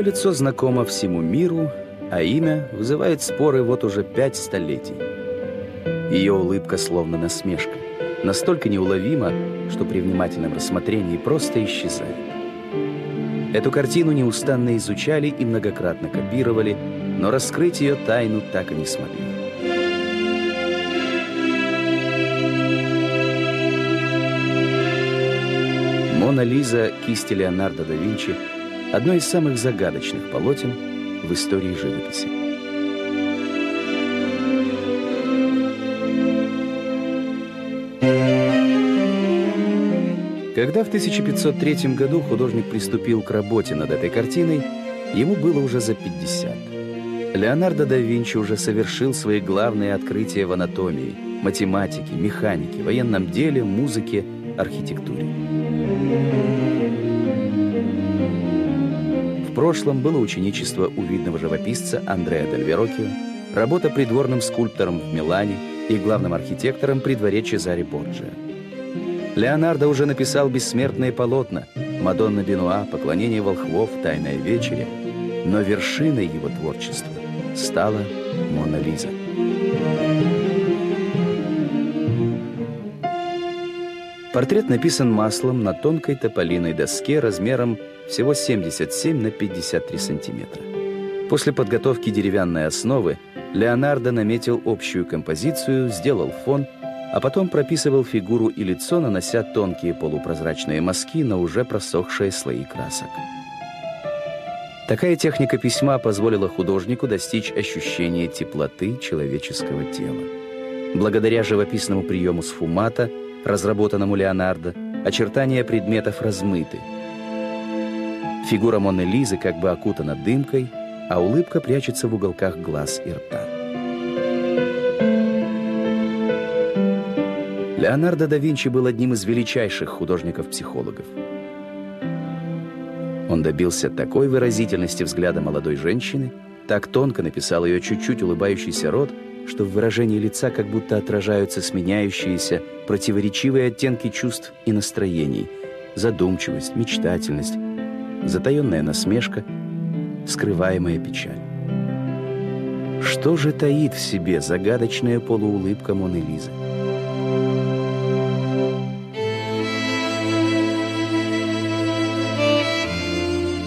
Ее лицо знакомо всему миру, а имя вызывает споры вот уже пять столетий. Ее улыбка словно насмешка, настолько неуловима, что при внимательном рассмотрении просто исчезает. Эту картину неустанно изучали и многократно копировали, но раскрыть ее тайну так и не смогли. «Мона Лиза» кисти Леонардо да Винчи – одно из самых загадочных полотен в истории живописи. Когда в 1503 году художник приступил к работе над этой картиной, ему было уже за 50. Леонардо да Винчи уже совершил свои главные открытия в анатомии, математике, механике, военном деле, музыке, архитектуре. Прошлом было ученичество у видного живописца Андреа Дель Верокио, работа придворным скульптором в Милане и главным архитектором при дворе Чезаре Борджиа. Леонардо уже написал бессмертные полотна «Мадонна Бенуа», «Поклонение волхвов», «Тайная вечеря», но вершиной его творчества стала Мона Лиза. Портрет написан маслом на тонкой тополиной доске размером всего 77 на 53 сантиметра. После подготовки деревянной основы Леонардо наметил общую композицию, сделал фон – а потом прописывал фигуру и лицо, нанося тонкие полупрозрачные мазки на уже просохшие слои красок. Такая техника письма позволила художнику достичь ощущения теплоты человеческого тела. Благодаря живописному приему сфумата, разработанному Леонардо, очертания предметов размыты. Фигура Моны Лизы как бы окутана дымкой, а улыбка прячется в уголках глаз и рта. Леонардо да Винчи был одним из величайших художников-психологов. Он добился такой выразительности взгляда молодой женщины, так тонко написал ее чуть-чуть улыбающийся рот, что в выражении лица как будто отражаются сменяющиеся противоречивые оттенки чувств и настроений, задумчивость, мечтательность, затаенная насмешка, скрываемая печаль. Что же таит в себе загадочная полуулыбка Моны Лизы?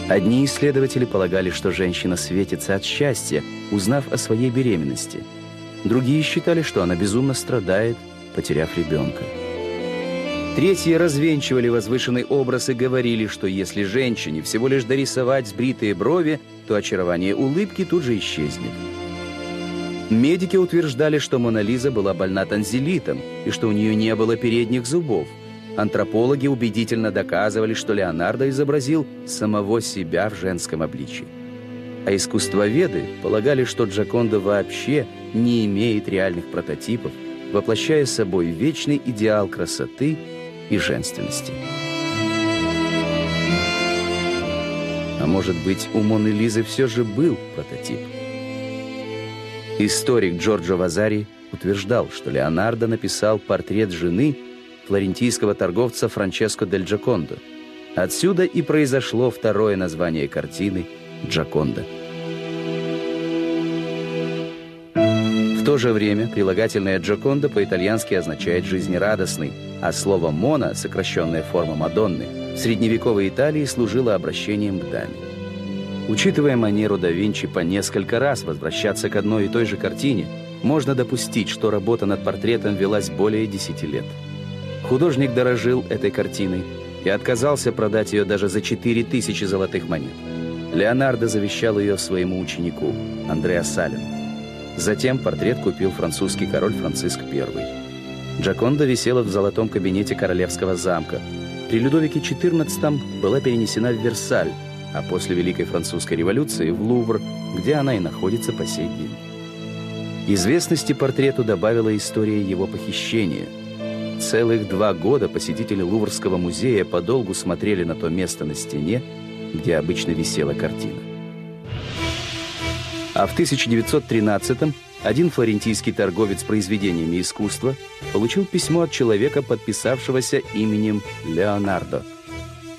Одни исследователи полагали, что женщина светится от счастья, узнав о своей беременности. Другие считали, что она безумно страдает, потеряв ребенка. Третьи развенчивали возвышенный образ и говорили, что если женщине всего лишь дорисовать сбритые брови, то очарование улыбки тут же исчезнет. Медики утверждали, что Мона Лиза была больна танзелитом и что у нее не было передних зубов – Антропологи убедительно доказывали, что Леонардо изобразил самого себя в женском обличии. А искусствоведы полагали, что Джаконда вообще не имеет реальных прототипов, воплощая собой вечный идеал красоты и женственности. А может быть, у Моны Лизы все же был прототип? Историк Джорджо Вазари утверждал, что Леонардо написал портрет жены – флорентийского торговца Франческо дель Джакондо. Отсюда и произошло второе название картины «Джаконда». В то же время прилагательное «Джаконда» по-итальянски означает «жизнерадостный», а слово «мона», сокращенная форма «Мадонны», в средневековой Италии служило обращением к даме. Учитывая манеру да Винчи по несколько раз возвращаться к одной и той же картине, можно допустить, что работа над портретом велась более десяти лет. Художник дорожил этой картиной и отказался продать ее даже за 4000 золотых монет. Леонардо завещал ее своему ученику, Андреа Салину. Затем портрет купил французский король Франциск I. Джаконда висела в золотом кабинете королевского замка. При Людовике XIV была перенесена в Версаль, а после Великой Французской революции в Лувр, где она и находится по сей день. Известности портрету добавила история его похищения – Целых два года посетители Луврского музея подолгу смотрели на то место на стене, где обычно висела картина. А в 1913-м один флорентийский торговец произведениями искусства получил письмо от человека, подписавшегося именем Леонардо.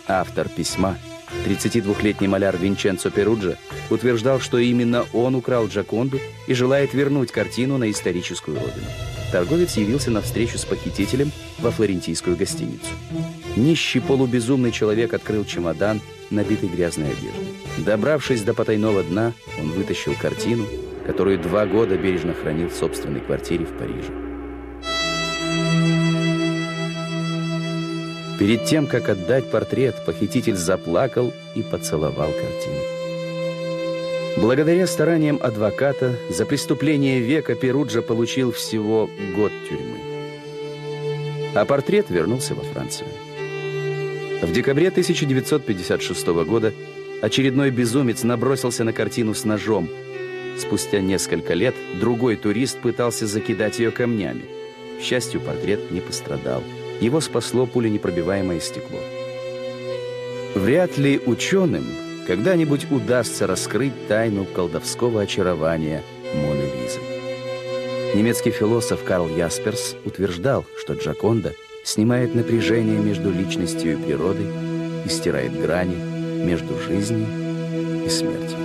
Автор письма, 32-летний маляр Винченцо Перуджа, утверждал, что именно он украл Джаконду и желает вернуть картину на историческую родину. Торговец явился на встречу с похитителем во флорентийскую гостиницу. Нищий полубезумный человек открыл чемодан, набитый грязной одеждой. Добравшись до потайного дна, он вытащил картину, которую два года бережно хранил в собственной квартире в Париже. Перед тем, как отдать портрет, похититель заплакал и поцеловал картину. Благодаря стараниям адвоката за преступление века Перуджа получил всего год тюрьмы. А портрет вернулся во Францию. В декабре 1956 года очередной безумец набросился на картину с ножом. Спустя несколько лет другой турист пытался закидать ее камнями. К счастью, портрет не пострадал. Его спасло пуленепробиваемое стекло. Вряд ли ученым когда-нибудь удастся раскрыть тайну колдовского очарования Моны Лизы. Немецкий философ Карл Ясперс утверждал, что Джаконда снимает напряжение между личностью и природой и стирает грани между жизнью и смертью.